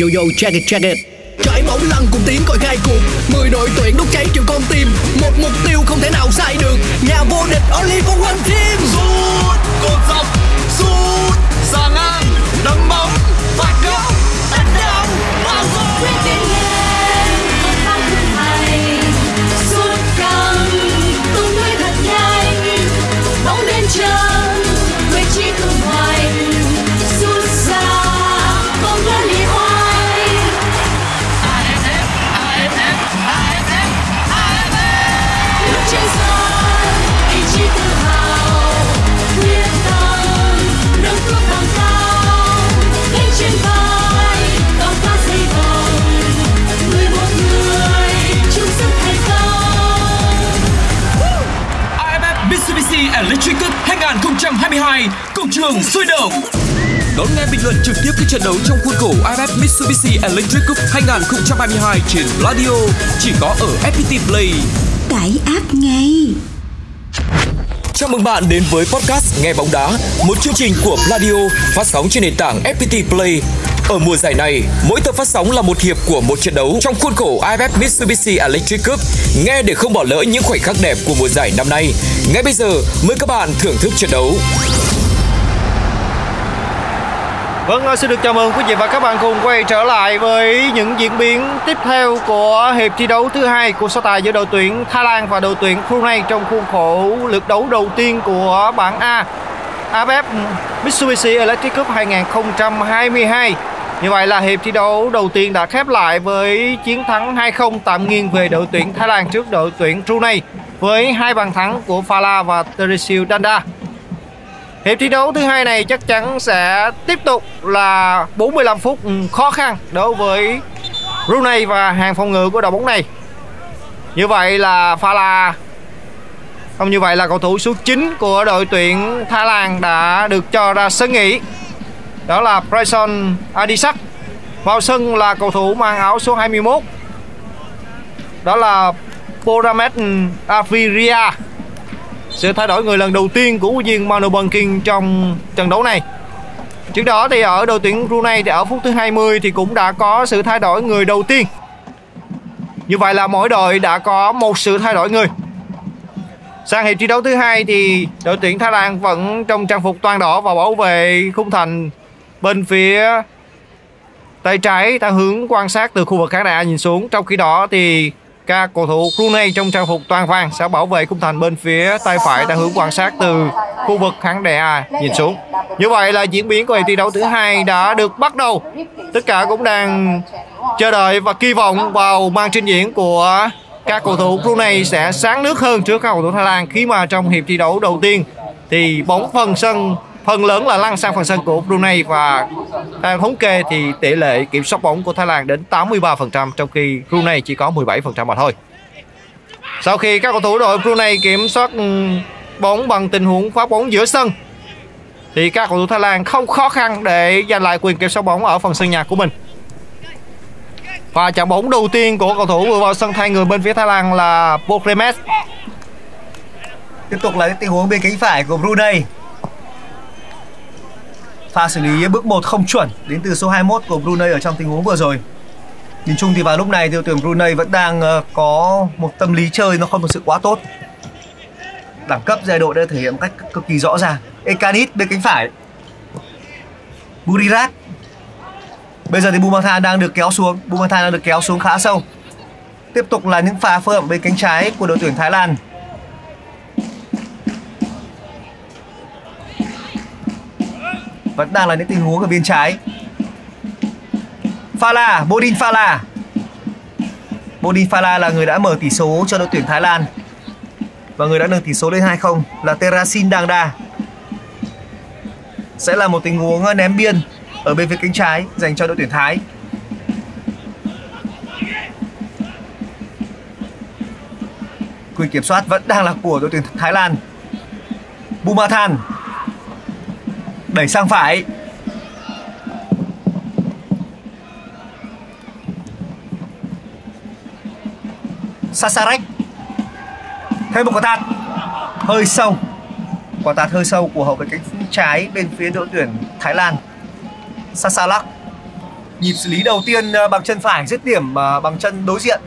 Yo yo, check it check it. Trải mẫu lần cùng tiếng còi khai cuộc. Mười đội tuyển đốt cháy triệu con tim. Một mục tiêu không thể nào sai được. Nhà vô địch only for one team. Sút cột dọc. Sút xa ngang. Đấm bóng. Electric Cup 2022 Công trường sôi động Đón nghe bình luận trực tiếp các trận đấu trong khuôn khổ AFF Mitsubishi Electric Cup 2022 trên radio chỉ có ở FPT Play. tải app ngay Chào mừng bạn đến với podcast Nghe bóng đá, một chương trình của Pladio phát sóng trên nền tảng FPT Play. Ở mùa giải này, mỗi tập phát sóng là một hiệp của một trận đấu trong khuôn khổ AFF Mitsubishi Electric Cup. Nghe để không bỏ lỡ những khoảnh khắc đẹp của mùa giải năm nay. Ngay bây giờ, mời các bạn thưởng thức trận đấu. Vâng, xin được chào mừng quý vị và các bạn cùng quay trở lại với những diễn biến tiếp theo của hiệp thi đấu thứ hai của so tài giữa đội tuyển Thái Lan và đội tuyển Brunei trong khuôn khổ lượt đấu đầu tiên của bảng A AFF Mitsubishi Electric Cup 2022. Như vậy là hiệp thi đấu đầu tiên đã khép lại với chiến thắng 2-0 tạm nghiêng về đội tuyển Thái Lan trước đội tuyển Brunei với hai bàn thắng của Fala và Teresil Danda. Hiệp thi đấu thứ hai này chắc chắn sẽ tiếp tục là 45 phút ừ, khó khăn đối với Brunei và hàng phòng ngự của đội bóng này. Như vậy là Fala không, như vậy là cầu thủ số 9 của đội tuyển Thái Lan đã được cho ra sân nghỉ. Đó là Bryson Adisak. Vào sân là cầu thủ mang áo số 21. Đó là Poramet Aviria sự thay đổi người lần đầu tiên của huấn viên Manu Banking trong trận đấu này. Trước đó thì ở đội tuyển Brunei thì ở phút thứ 20 thì cũng đã có sự thay đổi người đầu tiên. Như vậy là mỗi đội đã có một sự thay đổi người. Sang hiệp thi đấu thứ hai thì đội tuyển Thái Lan vẫn trong trang phục toàn đỏ và bảo vệ khung thành bên phía tay trái ta hướng quan sát từ khu vực khán đài nhìn xuống. Trong khi đó thì các cầu thủ Brunei trong trang phục toàn vàng sẽ bảo vệ khung thành bên phía tay phải đang hướng quan sát từ khu vực khán đài A nhìn xuống. Như vậy là diễn biến của hiệp thi đấu thứ hai đã được bắt đầu. Tất cả cũng đang chờ đợi và kỳ vọng vào màn trình diễn của các cầu thủ Brunei sẽ sáng nước hơn trước các cầu thủ Thái Lan khi mà trong hiệp thi đấu đầu tiên thì bóng phần sân phần lớn là lăn sang phần sân của Brunei và theo thống kê thì tỷ lệ kiểm soát bóng của Thái Lan đến 83% trong khi Brunei chỉ có 17% mà thôi. Sau khi các cầu thủ đội Brunei kiểm soát ừ, bóng bằng tình huống phá bóng giữa sân, thì các cầu thủ Thái Lan không khó khăn để giành lại quyền kiểm soát bóng ở phần sân nhà của mình. Và chạm bóng đầu tiên của cầu thủ vừa vào sân thay người bên phía Thái Lan là Bokremes. Tiếp tục là cái tình huống bên cánh phải của Brunei Pha xử lý bước 1 không chuẩn đến từ số 21 của Brunei ở trong tình huống vừa rồi. Nhìn chung thì vào lúc này thì đội tuyển Brunei vẫn đang ờ, có một tâm lý chơi nó không thực sự quá tốt. Đẳng cấp giai độ đã thể hiện một cách cực kỳ rõ ràng. Ekanit bên cánh phải. Burirat. Bây giờ thì Bumathan đang được kéo xuống. Bumathan đang được kéo xuống khá sâu. Tiếp tục là những pha phối hợp bên cánh trái của đội tuyển Thái Lan. Vẫn đang là những tình huống ở bên trái. Fala, Bodin Fala Bodin Fala là người đã mở tỷ số cho đội tuyển Thái Lan. Và người đã nâng tỷ số lên 2-0 là Terasin Dangda sẽ là một tình huống ném biên ở bên phía cánh trái dành cho đội tuyển Thái. Quyền kiểm soát vẫn đang là của đội tuyển Thái Lan. Bumathan đẩy sang phải. Sasarek thêm một quả tạt. Hơi sâu. Quả tạt hơi sâu của hậu vệ cánh trái bên phía đội tuyển Thái Lan. Sasalak nhịp xử lý đầu tiên ờ, bằng chân phải, dứt điểm ờ, bằng chân đối diện.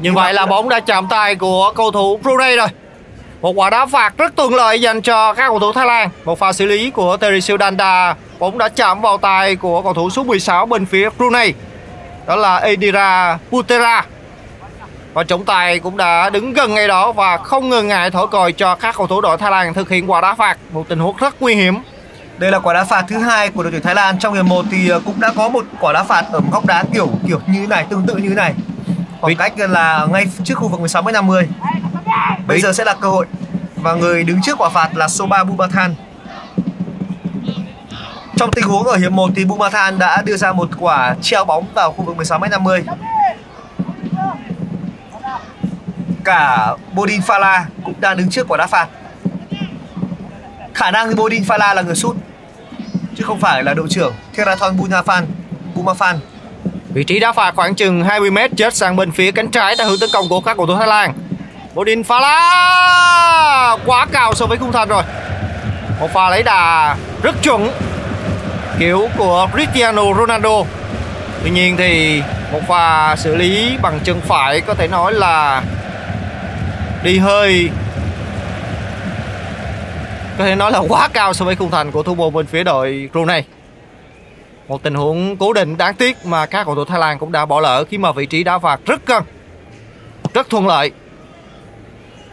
Như vậy là bóng đã chạm tay của cầu thủ Brunei rồi. Một quả đá phạt rất thuận lợi dành cho các cầu thủ Thái Lan. Một pha xử lý của Teresil Danda. Bóng đã chạm vào tay của cầu thủ số 16 bên phía Brunei. Đó là Edira Putera. Và trọng tài cũng đã đứng gần ngay đó và không ngần ngại thổi còi cho các cầu thủ đội Thái Lan thực hiện quả đá phạt. Một tình huống rất nguy hiểm. đây là quả đá phạt thứ hai của đội tuyển Thái Lan trong hiệp một thì ờ, cũng đã có một quả đá phạt ở một góc đá kiểu kiểu như thế này tương tự như thế này khoảng cách là ngay trước khu vực 16 m 50 bây giờ sẽ là cơ hội. Và người đứng trước quả phạt là Soba Bumathan. Trong tình huống ở hiệp 1 thì Bumathan đã đưa ra một quả treo bóng vào khu vực 16 m 50 cả Bodin Fala cũng đang đứng trước quả đá phạt. Khả năng Bodin Fala là người sút chứ không phải là đội trưởng Theraton Bunafan Bumafan. Vị trí đá phạt khoảng chừng 20m chết sang bên phía cánh trái theo hướng tấn công của các cầu thủ Thái Lan. Bodin Fala quá cao so với khung thành rồi. Một pha lấy đà rất chuẩn kiểu của Cristiano Ronaldo. Tuy nhiên thì một pha xử lý bằng chân phải có thể nói là đi hơi có thể nói là quá cao so với khung thành của thủ môn bên phía đội Brunei. Một tình huống cố định đáng tiếc mà các cầu thủ Thái Lan cũng đã bỏ lỡ khi mà vị trí đá phạt rất cân, Rất thuận lợi.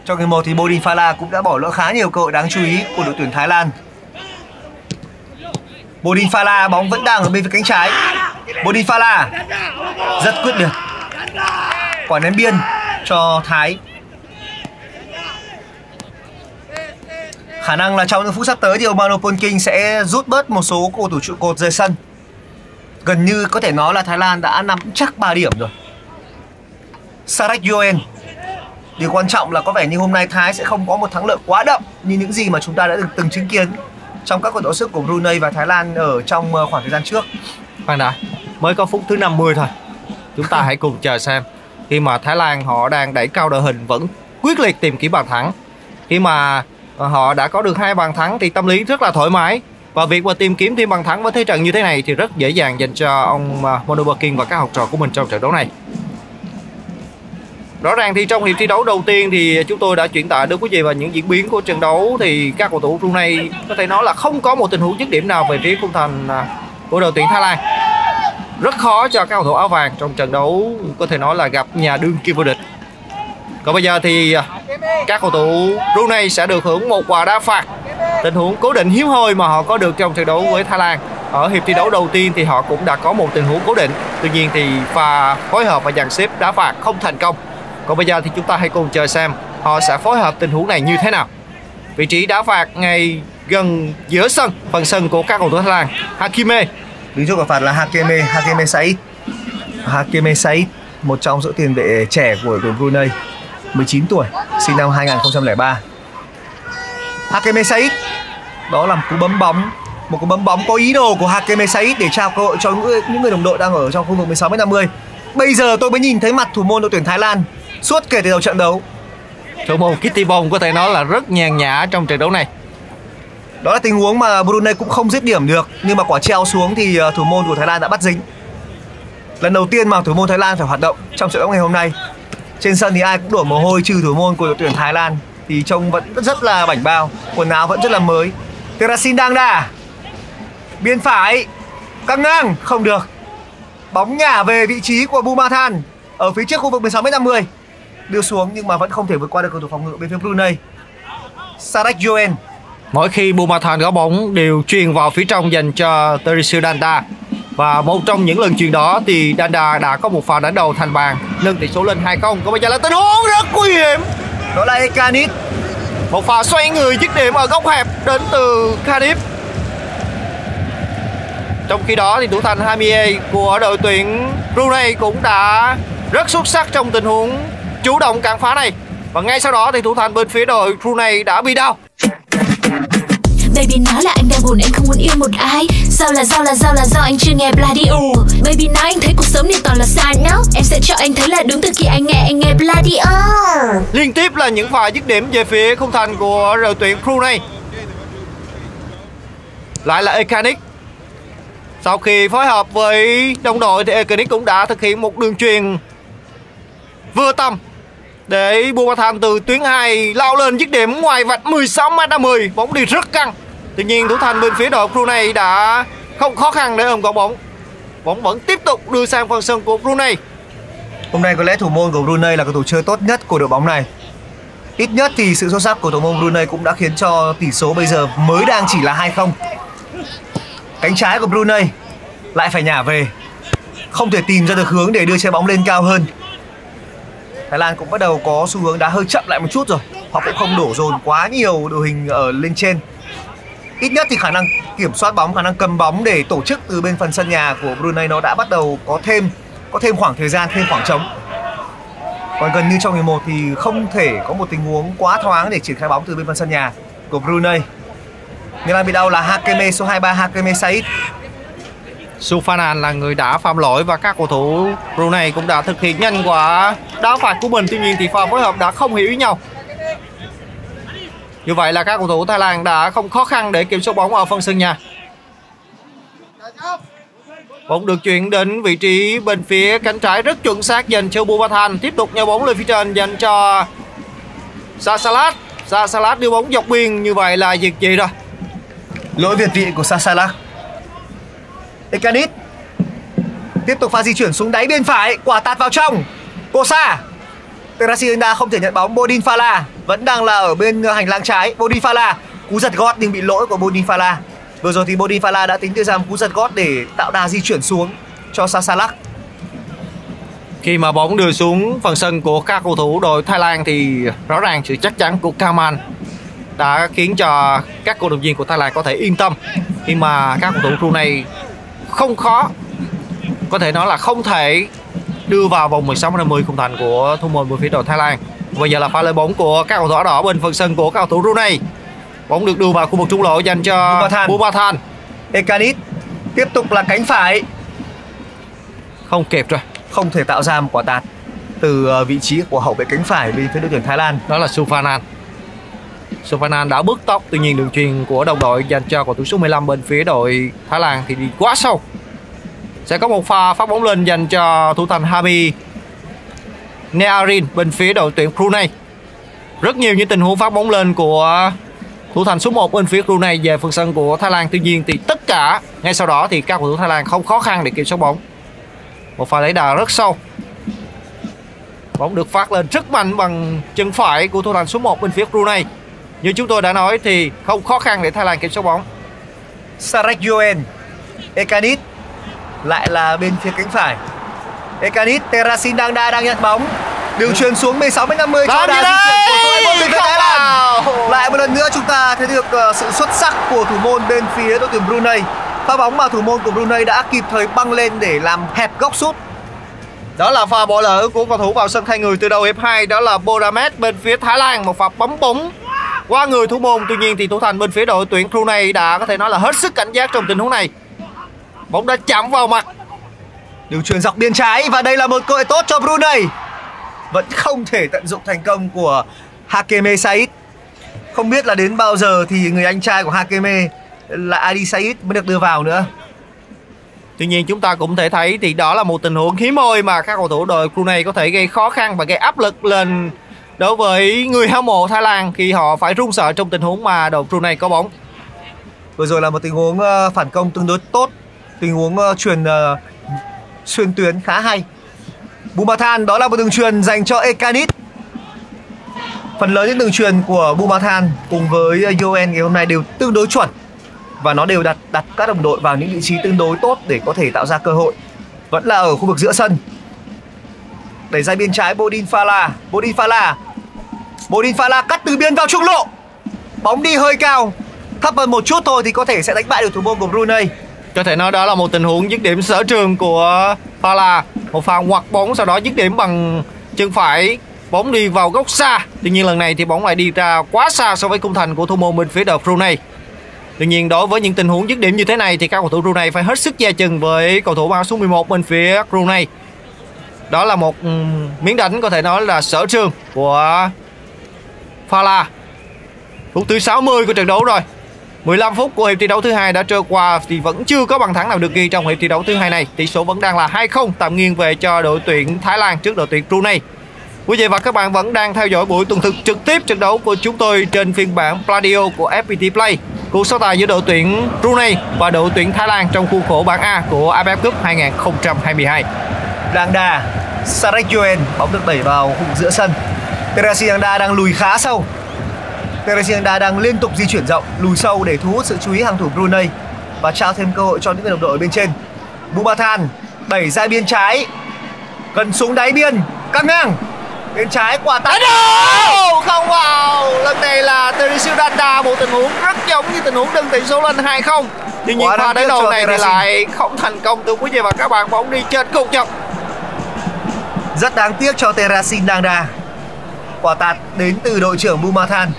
Trong hiệp 1 thì Bodin Fala cũng đã bỏ lỡ khá nhiều cơ hội đáng chú ý của đội tuyển Thái Lan. Bodin Fala bóng vẫn đang ở bên phía cánh trái. Bodin Fala rất quyết liệt. Quả ném biên cho Thái. Khả năng là trong những phút sắp tới thì Omano Polking sẽ rút bớt một số cầu thủ trụ cột rời sân. Gần như có thể nói là Thái Lan đã nắm chắc 3 điểm rồi. Sarek Yoen Điều quan trọng là có vẻ như hôm nay Thái sẽ không có một thắng lợi quá đậm như những gì mà chúng ta đã từng, từng chứng kiến trong các cuộc đấu sức của Brunei và Thái Lan ở trong ờ, khoảng thời gian trước. Khoan đã, mới có phút thứ 50 thôi. Chúng ta hãy cùng chờ xem. Khi mà Thái Lan họ đang đẩy cao đội hình vẫn quyết liệt tìm kiếm bàn thắng. Khi mà ờ, họ đã có được hai bàn thắng thì tâm lý rất là thoải mái. Và việc mà tìm kiếm thêm bàn thắng với thế trận như thế này thì rất dễ dàng dành cho ông ờ, và các học trò của mình trong trận đấu này. Rõ ràng thì trong hiệp thi đấu đầu tiên thì chúng tôi đã chuyển tải đến quý vị và những diễn biến của trận đấu thì các cầu thủ Brunei có thể nói là không có một tình huống dứt điểm nào về phía khung thành à, của đội tuyển Thái Lan. Rất khó cho các cầu thủ áo vàng trong trận đấu có thể nói là gặp nhà đương kim vô địch. Còn bây giờ thì à, các cầu thủ Brunei sẽ được hưởng một quả đá phạt. Tình huống cố định hiếm hoi mà họ có được trong trận đấu với Thái Lan. Ở hiệp thi đấu đầu tiên thì họ cũng đã có một tình huống cố định. Tuy nhiên thì pha phối hợp và dàn xếp đá phạt không thành công. Còn bây giờ thì chúng ta hãy cùng chờ xem họ sẽ phối hợp tình huống này như thế nào. Vị trí đá phạt ngay gần giữa sân, phần sân của các cầu thủ Thái Lan. Hakime Đứng trước quả phạt là hakime hakime Said. hakime Said, một trong giữa tiền vệ trẻ của đội Brunei, 19 tuổi, sinh năm 2003. hakime Said, đó là một cú bấm bóng, một cú bấm bóng có ý đồ của Hakeme Said để trao cơ hội cho những người, những người đồng đội đang ở trong khu vực 16 m 50. Bây giờ tôi mới nhìn thấy mặt thủ môn đội tuyển Thái Lan suốt kể từ đầu trận đấu. thủ môn Kitty Bong có thể nói là rất nhàn nhã trong trận đấu này. Đó là tình huống mà Brunei cũng không dứt điểm được Nhưng mà quả treo xuống thì ờ, thủ môn của Thái Lan đã bắt dính. Lần đầu tiên mà thủ môn Thái Lan phải hoạt động trong trận đấu ngày hôm nay. Trên sân thì ai cũng đổ mồ hôi trừ thủ môn của đội tuyển Thái Lan Thì trông vẫn rất là bảnh bao Quần áo vẫn rất là mới. Terasin đang đà. Biên phải. Căng ngang. Không được. Bóng nhả về vị trí của Bumathan Ở phía trước khu vực 16m50 Đưa xuống nhưng mà vẫn không thể vượt qua được cầu thủ phòng ngự bên phía Brunei Sarek Joen Mỗi khi Bumathan có bóng đều truyền vào phía trong dành cho Teresil Danda. Và một trong những lần truyền đó thì Danda đã có một pha đánh đầu thành bàn nâng tỷ số lên 2-0. Còn bây giờ là tình huống rất nguy hiểm. Đó là Ekanit Một pha xoay người dứt điểm ở góc hẹp đến từ Cardiff. Trong khi đó thì thủ thành Hamie của đội tuyển Brunei cũng đã rất xuất sắc trong tình huống chủ động cản phá này. Và ngay sau đó thì thủ thành bên phía đội Brunei đã bị đau. Baby nói là anh đang buồn anh không muốn yêu một ai Sao là do là do là do anh chưa nghe Bloody Baby nói anh thấy cuộc sống này toàn là sad now Em sẽ cho anh thấy là đúng từ khi anh nghe anh nghe Bloody Liên tiếp là những pha dứt điểm về phía khung thành của đội tuyển Brunei. Lại là Ekanik. Sau khi phối hợp với đồng đội thì Ekenic cũng đã thực hiện một đường truyền vừa tầm để Bumathan từ tuyến 2 lao lên dứt điểm ngoài vạch 16m 10 bóng đi rất căng. Tuy nhiên, thủ thành bên phía đội Brunei đã không khó khăn để ôm quả bóng. Bóng vẫn tiếp tục đưa sang phần sân của Brunei. Hôm nay có lẽ thủ môn của Brunei là cầu thủ chơi tốt nhất của đội bóng này. Ít nhất thì sự xuất sắc của thủ môn Brunei cũng đã khiến cho tỷ số bây giờ mới đang chỉ là 2-0. Cánh trái của Brunei lại phải nhả về. Không thể tìm ra được hướng để đưa trái bóng lên cao hơn. Thái Lan cũng bắt đầu có xu hướng đá hơi chậm lại một chút rồi. Họ cũng không đổ dồn quá nhiều đội hình ở lên trên. Ít nhất thì khả năng kiểm soát bóng, khả năng cầm bóng để tổ chức từ bên phần sân nhà của Brunei nó đã bắt đầu có thêm có thêm khoảng thời gian, thêm khoảng trống. Còn gần như trong 11 thì không thể có một tình huống quá thoáng để triển khai bóng từ bên phần sân nhà của Brunei. Người đang bị đau là Hakeme số 23 Hakeme Said. Sufanan là người đã phạm lỗi và các cầu thủ Brunei cũng đã thực hiện nhanh quả đá phạt của mình. Tuy nhiên thì pha phối hợp đã không hiểu ý nhau. Như vậy là các cầu thủ Thái Lan đã không khó khăn để kiểm soát bóng ở phần sân nhà. Bóng được chuyển đến vị trí bên phía cánh trái rất chuẩn xác dành cho Bumathan. Tiếp tục nhau bóng lên phía trên dành cho Sasalat. Sasalat đưa bóng dọc biên, như vậy là việc gì rồi? Lỗi việt vị của Sasalat Ekanit tiếp tục pha di chuyển xuống đáy bên phải, quả tạt vào trong. Kosa. Terasienda không thể nhận bóng Bodin Fala vẫn đang là ở bên ờ, hành lang trái. Bodin Fala cú giật gót nhưng bị lỗi của Bodin Fala. Vừa rồi thì Bodin Fala đã tính đưa ra một cú giật gót để tạo đà di chuyển xuống cho Sasalak. Khi mà bóng đưa xuống phần sân của các cầu thủ đội Thái Lan thì rõ ràng sự chắc chắn của Kaman đã khiến cho các cổ động viên của Thái Lan có thể yên tâm khi mà các cầu thủ Brunei không khó có thể nói là không thể đưa vào vòng 16 50 khung thành của thủ môn bên phía đội Thái Lan. Bây giờ là pha lên bóng của các cầu thủ đỏ bên phần sân của các cầu thủ Brunei. Bóng được đưa vào khu vực trung lộ dành cho Bumathan. Bumathan. Ekanit tiếp tục là cánh phải Không kịp rồi. không thể tạo ra một quả tạt từ ờ, vị trí của hậu vệ cánh phải bên phía đội tuyển Thái Lan. đó là Sufanan Sufanan đã bước tốc. Tuy nhiên, đường truyền của đồng đội dành cho cầu thủ số 15 bên phía đội Thái Lan thì đi quá sâu. Sẽ có một pha phát bóng lên dành cho thủ thành Hami Nearin bên phía đội tuyển Brunei. Rất nhiều những tình huống phát bóng lên của thủ thành số 1 bên phía Brunei về phần sân của Thái Lan. Tuy nhiên thì tất cả, ngay sau đó thì các cầu thủ Thái Lan không khó khăn để kiểm soát bóng. Một pha lấy đà rất sâu. Bóng được phát lên rất mạnh bằng chân phải của thủ thành số 1 bên phía Brunei. Như chúng tôi đã nói thì không khó khăn để Thái Lan kiểm soát bóng. Sarek Yoen Ekanit lại là bên phía cánh phải. Ekanit Terasin đang đa đang nhận bóng. Đường truyền xuống 16 m 50 cho gì di chuyển của thủ môn Thái Lan. Lại một lần nữa chúng ta thấy được ờ, sự xuất sắc của thủ môn bên phía đội tuyển Brunei. Pha bóng mà thủ môn của Brunei đã kịp thời băng lên để làm hẹp góc sút. Đó là pha bỏ lỡ của cầu thủ vào sân thay người từ đầu hiệp 2 đó là Boramet bên phía Thái Lan. Một pha bấm bóng qua người thủ môn tuy nhiên thì thủ thành bên phía đội tuyển Brunei đã có thể nói là hết sức cảnh giác trong tình huống này. Bóng đã chạm vào mặt. Đường truyền dọc biên trái và đây là một cơ hội tốt cho Brunei. Vẫn không thể tận dụng thành công của Hakeme Said. Không biết là đến bao giờ thì người anh trai của Hakeme là Adi Said mới được đưa vào nữa. Tuy nhiên chúng ta cũng thể thấy thì đó là một tình huống hiếm hoi mà các cầu thủ đội Brunei có thể gây khó khăn và gây áp lực lên đối với người hâm mộ Thái Lan khi họ phải run sợ trong tình huống mà đội Brunei có bóng. Vừa rồi là một tình huống ờ, phản công tương đối tốt, Tình huống ờ, truyền ờ, xuyên tuyến khá hay. Bumathan đó là một đường truyền dành cho Ekanit Phần lớn những đường truyền của Bumathan cùng với Yoen ngày hôm nay đều tương đối chuẩn Và nó đều đặt đặt các đồng đội vào những vị trí tương đối tốt để có thể tạo ra cơ hội. Vẫn là ở khu vực giữa sân. Đẩy ra biên trái Bodin Fala. Bodin Fala Bodin Fala cắt từ biên vào trung lộ Bóng đi hơi cao Thấp hơn một chút thôi thì có thể sẽ đánh bại được thủ môn của Brunei Có thể nói đó là một tình huống dứt điểm sở trường của Fala Một pha ngoặt bóng sau đó dứt điểm bằng chân phải. Bóng đi vào góc xa. Tuy nhiên lần này thì bóng lại đi ra quá xa so với khung thành của thủ môn bên phía đội Brunei. Tuy nhiên đối với những tình huống dứt điểm như thế này thì các cầu thủ Brunei phải hết sức dè chừng với cầu thủ áo số 11 bên phía Brunei. Đó là một miếng đánh có thể nói là sở trường của Phala. Phút thứ 60 của trận đấu rồi. 15 phút của hiệp thi đấu thứ hai đã trôi qua thì vẫn chưa có bàn thắng nào được ghi trong hiệp thi đấu thứ hai này. Tỷ số vẫn đang là 2-0 tạm nghiêng về cho đội tuyển Thái Lan trước đội tuyển Brunei. Quý vị và các bạn vẫn đang theo dõi buổi tuần thực trực tiếp trận đấu của chúng tôi trên phiên bản Pladio của FPT Play. Cuộc so tài giữa đội tuyển Brunei và đội tuyển Thái Lan trong khuôn khổ bảng A của AFF Cup 2022. Đang đà Sarajuen bóng được đẩy vào khung giữa sân Teresi Dangda đang lùi khá sâu. Teresi Dangda đang liên tục di chuyển rộng lùi sâu để thu hút sự chú ý hàng thủ Brunei và trao thêm cơ hội cho những người đồng đội ở bên trên. Bumathan đẩy ra biên trái gần xuống đáy biên căng ngang. Bên trái quả tạt. Oh, không vào. Lần này là Teresiu Danda một tình huống rất giống như tình huống nâng tỷ số lên 2-0 tuy nhiên pha đá tiếc đầu này thì lại không thành công thưa quý vị và các bạn. Bóng đi trên cột dọc rất đáng tiếc cho Terasin Dangda quả tạt đến từ đội trưởng Bumathan.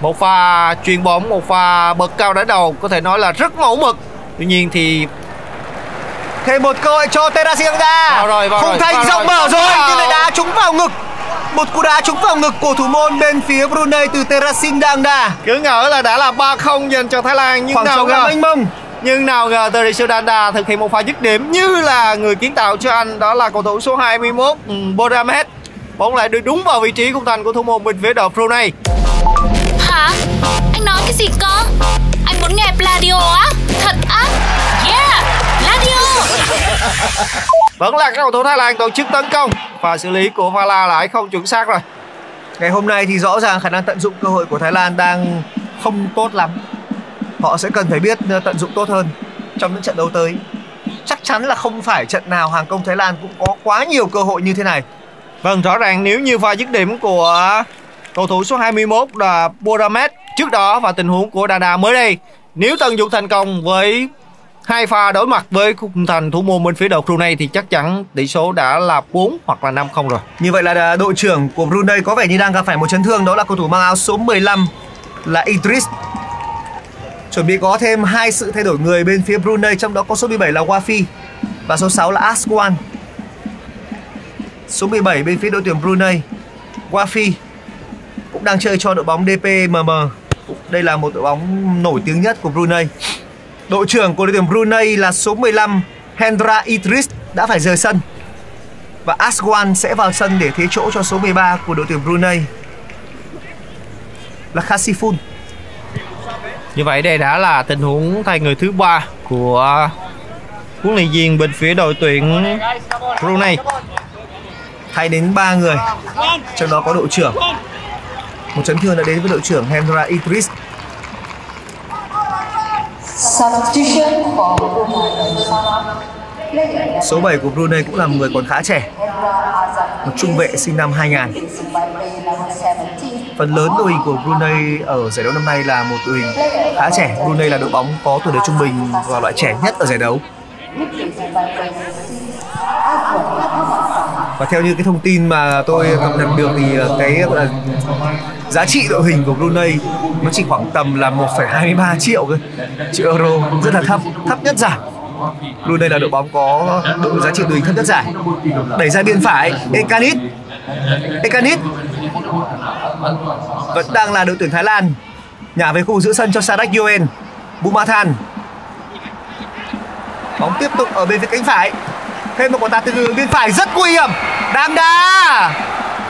Một pha chuyền bóng một pha bật cao đá đầu có thể nói là rất mẫu mực. Tuy nhiên thì thêm một cơ hội cho Terasin Dangda Vào rồi, vào khung rồi, thành rộng mở rồi nhưng lại đá trúng vào ngực. Một cú đá trúng vào ngực của thủ môn bên phía Brunei từ Terasin Dangda cứ ngỡ là đã là 3-0 dành cho Thái Lan nhưng khoảng nào ngờ mênh mông. nhưng nào ngờ Teresiu Danda thực hiện một pha dứt điểm như là người kiến tạo cho anh đó là cầu thủ số 21 ừ, Boramet bóng lại được đúng vào vị trí khung thành của thủ môn bên phía đội Brunei Hả? Anh nói cái gì cơ? Anh muốn nghe Pladio á? Thật á? Yeah! Pladio! vẫn là các cầu thủ Thái Lan tổ chức tấn công và xử lý của Vala lại không chuẩn xác rồi Ngày hôm nay thì rõ ràng khả năng tận dụng cơ hội của Thái Lan đang không tốt lắm. Họ sẽ cần phải biết ờ, tận dụng tốt hơn trong những trận đấu tới. Chắc chắn là không phải trận nào hàng công Thái Lan cũng có quá nhiều cơ hội như thế này vâng rõ ràng nếu như pha dứt điểm của cầu thủ số 21 là Boramet trước đó và tình huống của Dada mới đây, nếu tận dụng thành công với hai pha đối mặt với khung thành thủ môn bên phía đội Brunei thì chắc chắn tỷ số đã là 4 hoặc là 5-0 rồi Như vậy là đội trưởng của Brunei có vẻ như đang gặp phải một chấn thương, đó là cầu thủ mang áo số 15 là Idris. Chuẩn bị có thêm hai sự thay đổi người bên phía Brunei, trong đó có số 17 là Wafi và số 6 là Aswan. Số 17 bên phía đội tuyển Brunei, Wafi cũng đang chơi cho đội bóng DPMM. Đây là một đội bóng nổi tiếng nhất của Brunei. Đội trưởng của đội tuyển Brunei là số 15 Hendra Idris, đã phải rời sân và Aswan sẽ vào sân để thế chỗ cho số 13 của đội tuyển Brunei là Khasifun. Như vậy đây đã là tình huống thay người thứ ba của huấn luyện viên bên phía đội tuyển Brunei. Thay đến 3 người, trong đó có đội trưởng. Một chấn thương đã đến với đội trưởng Hendra Idris. Số 7 của Brunei cũng là một người còn khá trẻ, một trung vệ sinh năm 2000. Phần lớn đội hình của Brunei ở giải đấu năm nay là một đội hình khá trẻ. Brunei là đội bóng có tuổi đời trung bình và loại trẻ nhất ở giải đấu. Và theo như cái thông tin mà tôi cập nhật được thì ờ, cái gọi là giá trị đội hình của Brunei nó chỉ khoảng tầm là 1,23 triệu cơ triệu euro rất là thấp thấp nhất giải. Brunei là đội bóng có đội giá trị đội hình thấp nhất giải. Đẩy ra biên phải Ekanit Ekanit vẫn đang là đội tuyển Thái Lan. Nhả về khu giữa sân cho Sadak Yoen Bumathan. Bóng tiếp tục ở bên phía cánh phải. Thêm một quả tạt từ bên phải rất nguy hiểm đang đá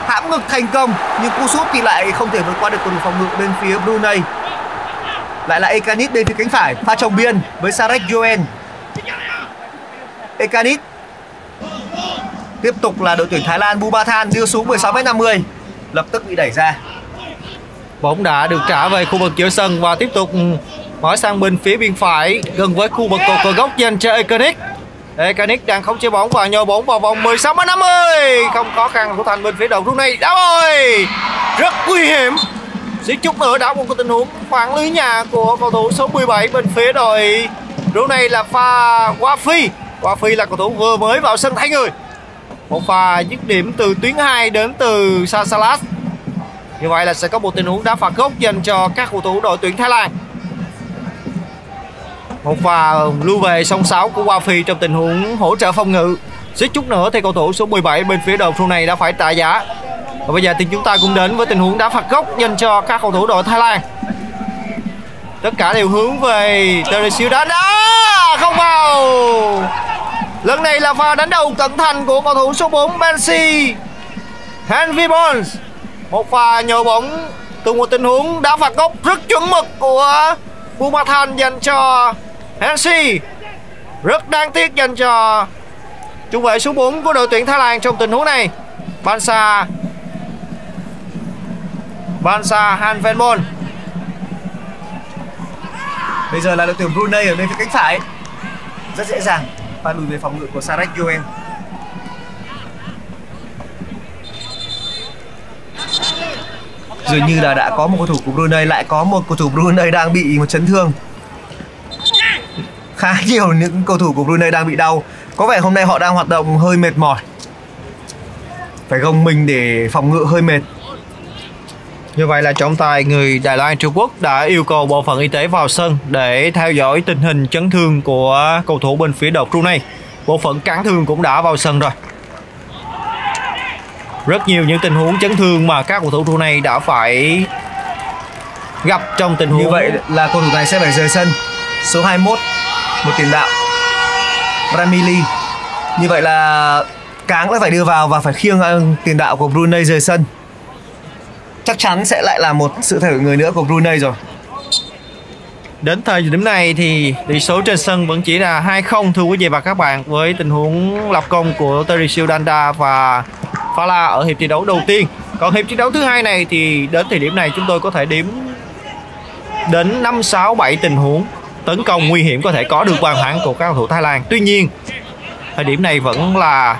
hãm ngực thành công, nhưng cú sút thì lại không thể vượt qua được cầu thủ phòng ngự bên phía Brunei. Lại là Ekanit bên phía cánh phải, pha trồng biên với Sarek Joen. Ekanit tiếp tục là đội tuyển Thái Lan Bubathan đưa xuống 16m50 lập tức bị đẩy ra. Bóng đã được trả về khu vực giữa sân và tiếp tục mở sang bên phía bên phải, gần với khu vực cột cờ góc dành cho Ekanit. Ekanik. Đang không chơi bóng và nhờ bóng vào vòng 16 m 50. Không khó khăn của thành bên phía đầu lúc này. Đá rồi. Rất nguy hiểm. Xích chút nữa đã một cái tình huống khoảng lưới nhà của cầu thủ số 17 bên phía đội lúc này là pha Qua Phi. Qua Phi là cầu thủ vừa mới vào sân thay người. Một pha dứt điểm từ tuyến 2 đến từ Sasalas như vậy là sẽ có một tình huống đá phạt góc dành cho các cầu thủ đội tuyển Thái Lan. Một pha lưu về song sáo của Wafi trong tình huống hỗ trợ phòng ngự. Suýt chút nữa thì cầu thủ số 17 bên phía đội phương này đã phải trả giá. Và bây giờ thì chúng ta cũng đến với tình huống đá phạt góc dành cho các cầu thủ đội Thái Lan. tất cả đều hướng về Teresio đá đá không vào lần này là pha đánh đầu cẩn thận của cầu thủ số 4 Messi Henry Bones một pha nhồi bóng từ một tình huống đá phạt góc rất chuẩn mực của Bumathan dành cho Hensi rất đáng tiếc dành cho trung vệ số 4 của đội tuyển Thái Lan trong tình huống này Bansa Bansa Hanvenbon Bây giờ là đội tuyển Brunei ở bên phía cánh phải. Rất dễ dàng pha lùi về phòng ngự của Sarek Yoen. Dường như là đã có một cầu thủ của Brunei, lại có một cầu thủ Brunei đang bị một chấn thương. Khá nhiều những cầu thủ của Brunei đang bị đau. Có vẻ hôm nay họ đang hoạt động hơi mệt mỏi. Phải gồng mình để phòng ngự hơi mệt. Như vậy là trọng tài người Đài Loan Trung Quốc đã yêu cầu bộ phận y tế vào sân để theo dõi tình hình chấn thương của cầu thủ bên phía đội Brunei. Bộ phận cản thương cũng đã vào sân rồi. Rất nhiều những tình huống chấn thương mà các cầu thủ Brunei đã phải gặp trong tình huống Như vậy là cầu thủ này sẽ phải rời sân. Số 21, một tiền đạo. Ramili. Như vậy là Cáng đã phải đưa vào và phải khiêng ờ, tiền đạo của Brunei rời sân. Chắc chắn sẽ lại là một sự thay đổi người nữa của Brunei rồi. Đến thời điểm này thì tỷ số trên sân vẫn chỉ là 2-0 thưa quý vị và các bạn với tình huống lập công của Terry Danda và Fala ở hiệp thi đấu đầu tiên. Còn hiệp thi đấu thứ hai này thì đến thời điểm này chúng tôi có thể điểm đến 5 6 7 tình huống tấn công nguy hiểm có thể có được bàn thắng của các cầu thủ Thái Lan. Tuy nhiên, thời điểm này vẫn là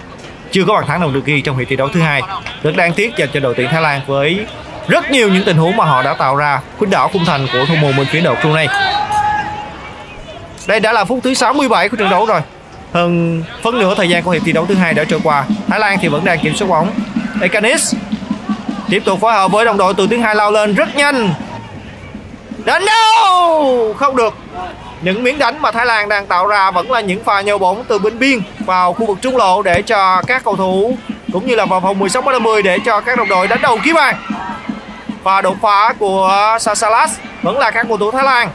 chưa có bàn thắng nào được ghi trong hiệp thi đấu thứ hai. Rất đáng tiếc dành cho đội tuyển Thái Lan với rất nhiều những tình huống mà họ đã tạo ra khuynh đảo khung thành của thủ môn bên phía đội Brunei. Đây đã là phút thứ 67 của trận đấu rồi. Hơn phân nửa thời gian của hiệp thi đấu thứ hai đã trôi qua. Thái Lan thì vẫn đang kiểm soát bóng. Ekanis tiếp tục phối hợp với đồng đội từ tiếng hai lao lên rất nhanh. Đánh đâu không được. Những miếng đánh mà Thái Lan đang tạo ra vẫn là những pha nhồi bóng từ bên biên vào khu vực trung lộ để cho các cầu thủ cũng như là vào vòng 16 30 để cho các đồng đội đánh đầu ký bàn. Và đột phá của Sasalas vẫn là các cầu thủ Thái Lan.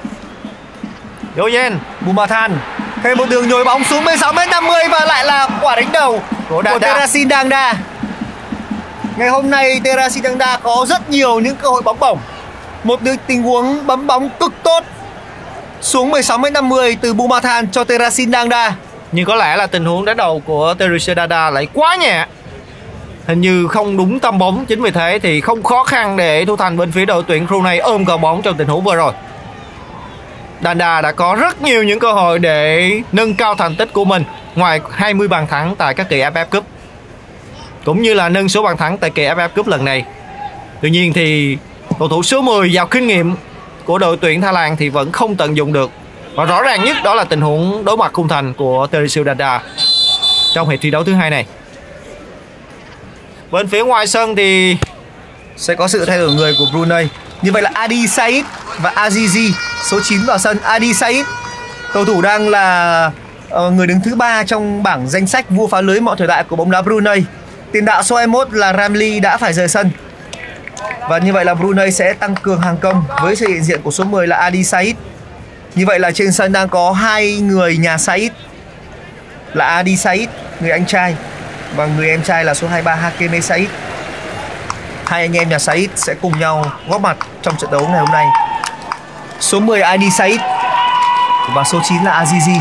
Yoyen Bumathan thêm một đường nhồi bóng xuống 16 m 50 và lại là quả đánh đầu của của. Terasin Dangda. Ngày hôm nay Terasin Dangda có rất nhiều những cơ hội bóng bổng. Một tình huống bấm bóng cực tốt. Xuống 16 m 50 từ Bumathan cho Terasin Dangda. Nhưng có lẽ là tình huống đá đầu của Teresa Dada lại quá nhẹ. Hình như không đúng tâm bóng, Chính vì thế thì không khó khăn để Thu Thành bên phía đội tuyển Brunei ôm cầu bóng trong tình huống vừa rồi. Danda đã có rất nhiều những cơ hội để nâng cao thành tích của mình Ngoài 20 bàn thắng tại các kỳ AFF Cup. Cũng như là nâng số bàn thắng tại kỳ AFF Cup lần này. Tuy nhiên thì cầu thủ số 10 giàu kinh nghiệm của đội tuyển Thái Lan thì vẫn không tận dụng được và rõ ràng nhất đó là tình huống đối mặt khung thành của Teresio Dada trong hiệp thi đấu thứ hai này. Bên phía ngoài sân thì Sẽ có sự thay đổi người của Brunei. Như vậy là Adi Said và Azizi, số 9 vào sân. Adi Said, cầu thủ đang là ờ, người đứng thứ ba trong bảng danh sách vua phá lưới mọi thời đại của bóng đá Brunei. Tiền đạo số 21 là Ramli đã phải rời sân. Và như vậy là Brunei sẽ tăng cường hàng công với sự hiện diện của số 10 là Adi Said. Như vậy là trên sân đang có hai người nhà Said là Adi Said, người anh trai và người em trai là số 23 Hakeme Said. Hai anh em nhà Said sẽ cùng nhau góp mặt trong trận đấu ngày hôm nay. Số 10 Adi Said và số 9 là Azizi.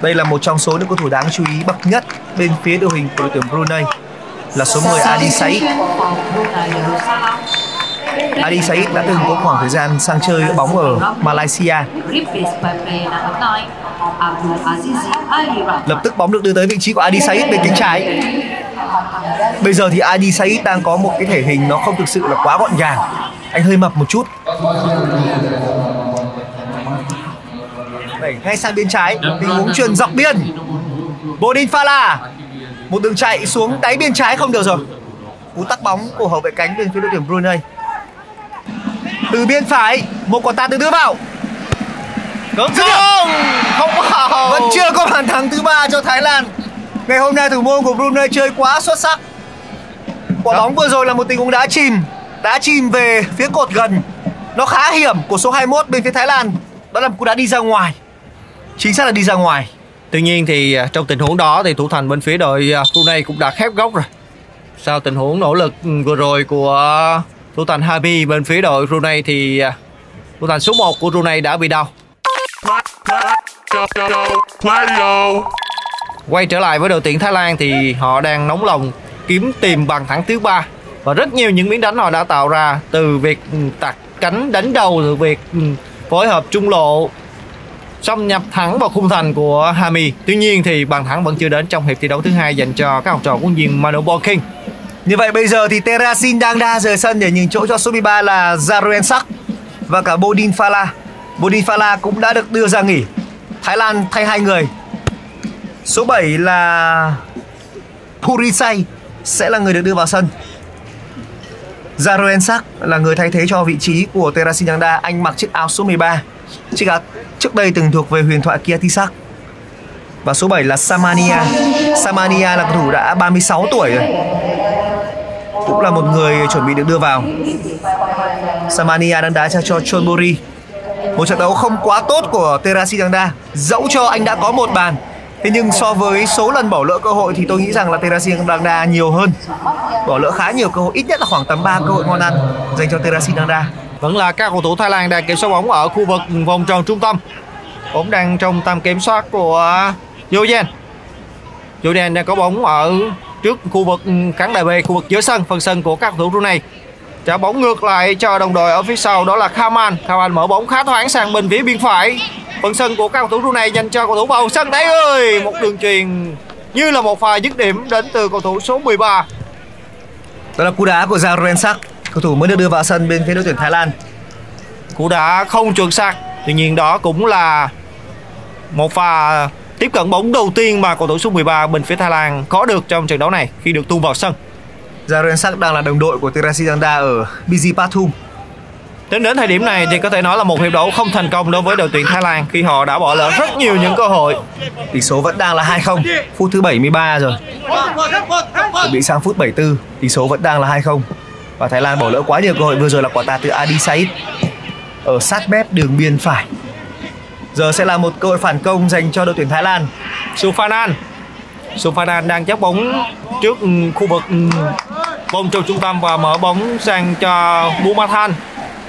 Đây là một trong số những cầu thủ đáng chú ý bậc nhất bên phía đội hình của đội tuyển Brunei là số 10 Adi Said. Adi Said đã từng có khoảng thời gian sang chơi bóng ở Malaysia. Lập tức bóng được đưa tới vị trí của Adi Said bên cánh trái. Bây giờ thì Adi Said đang có một cái thể hình nó không thực sự là quá gọn gàng. Anh hơi mập một chút. Đẩy ngay sang bên trái, tình huống truyền dọc biên. Bodin Fala. Một đường chạy xuống đáy biên trái không được rồi. Cú tắc bóng của hậu vệ cánh bên phía đội tuyển Brunei. Từ biên phải, một quả tạt được đưa vào. Cấn không không vào Vẫn chưa có bàn thắng thứ ba cho Thái Lan. Ngày hôm nay thủ môn của Brunei chơi quá xuất sắc. Quả bóng vừa rồi là một tình huống đá chìm, đá chìm về phía cột gần. nó khá hiểm của số 21 bên phía Thái Lan đó là một cú đá đi ra ngoài chính xác là đi ra ngoài Tuy nhiên thì à, trong tình huống đó thì thủ thành bên phía đội à, Brunei cũng đã khép góc rồi. Sau tình huống nỗ lực ừ, vừa rồi của thủ thành Habi bên phía đội Brunei thì à, thủ thành số 1 của Brunei đã bị đau. Quay trở lại với đội tuyển Thái Lan thì họ đang nóng lòng kiếm tìm bàn thắng thứ ba và rất nhiều những miếng đánh họ đã tạo ra từ việc ừ, tạt cánh đánh đầu, từ việc ừ, phối hợp trung lộ xâm nhập thẳng vào khung thành của Hami. Tuy nhiên thì bàn thắng vẫn chưa đến trong hiệp thi đấu thứ hai dành cho các học trò của viên Manu King. Như vậy bây giờ thì Terasin đang đa rời sân để nhường chỗ cho số 13 là Zaruen Sắc và cả Bodin Fala. Bodin Fala cũng đã được đưa ra nghỉ. Thái Lan thay hai người. Số 7 là Purisay sẽ là người được đưa vào sân. Zaruen Sắc là người thay thế cho vị trí của Terasin Dangda. Anh mặc chiếc áo số 13. Chiếc áo trước đây từng thuộc về huyền thoại Kiatisak. Và số 7 là Samania. Samania là cầu thủ đã 36 tuổi rồi cũng là một người chuẩn bị được đưa vào. Samania đang đá cho Chonburi. Một trận đấu không quá tốt của Terasi Dangda, dẫu cho anh đã có một bàn. Thế nhưng so với số lần bỏ lỡ cơ hội thì tôi nghĩ rằng là Terasi Dangda nhiều hơn. Bỏ lỡ khá nhiều cơ hội, ít nhất là khoảng tầm 3 cơ hội ngon ăn dành cho Terasi Dangda. Vẫn là các cầu thủ Thái Lan đang kiểm soát bóng ở khu vực vòng tròn trung tâm. Bóng đang trong tầm kiểm soát của Yoyen. Yoyen đang có bóng ở trước khu vực ừ, khán đài B, khu vực giữa sân, phần sân của các cầu thủ Brunei. Trả bóng ngược lại cho đồng đội ở phía sau đó là Khaman. Khaman mở bóng khá thoáng sang bên phía biên phải. Phần sân của các cầu thủ Brunei dành cho cầu thủ vào sân đấy ơi. Một đường truyền như là một pha dứt điểm đến từ cầu thủ số 13. Đó là cú đá của Jaroen Sak, cầu thủ mới được đưa vào sân bên phía đội tuyển Thái Lan. Cú đá không chuẩn xác. Tuy nhiên đó cũng là một pha tiếp cận bóng đầu tiên mà cầu thủ số 13 bên phía Thái Lan có được trong trận đấu này khi được tung vào sân. Zaren Sak đang là đồng đội của Terasi Dangda ở BG Pathum. Tính đến thời điểm này thì có thể nói là một hiệp đấu không thành công đối với đội tuyển Thái Lan khi họ đã bỏ lỡ rất nhiều những cơ hội. Tỷ số vẫn đang là 2-0, phút thứ 73 rồi. Chuẩn bị sang phút 74, tỷ số vẫn đang là 2-0. Và Thái Lan bỏ lỡ quá nhiều cơ hội vừa rồi là quả tạt từ Adi Said ở sát mép đường biên phải. Giờ sẽ là một cơ hội phản công dành cho đội tuyển Thái Lan. Sufanan Sufanan đang chấp bóng trước ừ, khu vực ừ, vòng tròn trung tâm và mở bóng sang cho Bumathan.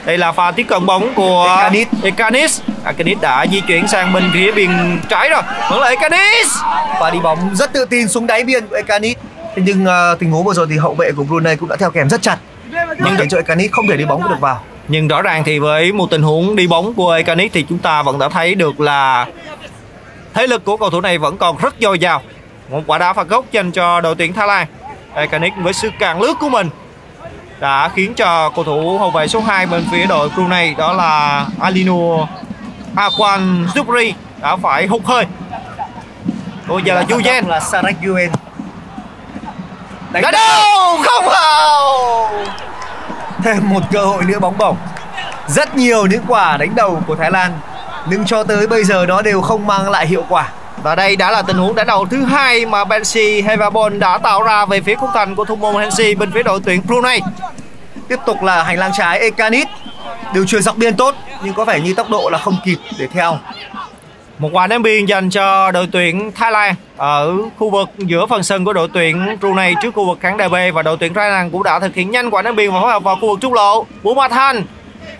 Đây là pha tiếp cận bóng của Ekanis. Ekanis. Ekanis đã di chuyển sang bên phía biên trái rồi. Vẫn là Ekanis. Và đi bóng rất tự tin xuống đáy biên của Ekanis. Thế nhưng uh, tình huống vừa rồi thì hậu vệ của Brunei cũng đã theo kèm rất chặt. Nhưng khiến cho Ekanis không thể đi bóng được vào. Nhưng rõ ràng thì với một tình huống đi bóng của Ekanis thì chúng ta vẫn đã thấy được là thế lực của cầu thủ này vẫn còn rất dồi dào. Một quả đá phạt góc dành cho đội tuyển Thái Lan. Ekanis với sự càn lướt của mình đã khiến cho cầu thủ hậu vệ số 2 bên phía đội Brunei đó là Alinu Akwan Zubri đã phải hụt hơi. Bây giờ là Yuyen. là Sarek Yuen. Đánh đâu không vào. Thêm một cơ hội nữa bóng bổng. Rất nhiều những quả đánh đầu của Thái Lan nhưng cho tới bây giờ nó đều không mang lại hiệu quả. Và đây đã là tình huống đánh đầu thứ hai mà Bensi Hevabon đã tạo ra về phía khung thành của thủ môn Hensi bên phía đội tuyển Brunei. Tiếp tục là hành lang trái Ekanis. Đường truyền dọc biên tốt nhưng có vẻ như tốc độ là không kịp để theo. Một quả ném biên dành cho đội tuyển Thái Lan ở khu vực giữa phần sân của đội tuyển Brunei trước khu vực khán đài B và đội tuyển Thái Lan cũng đã thực hiện nhanh quả ném biên và phối hợp vào khu vực trung lộ. Bú Ma Thanh,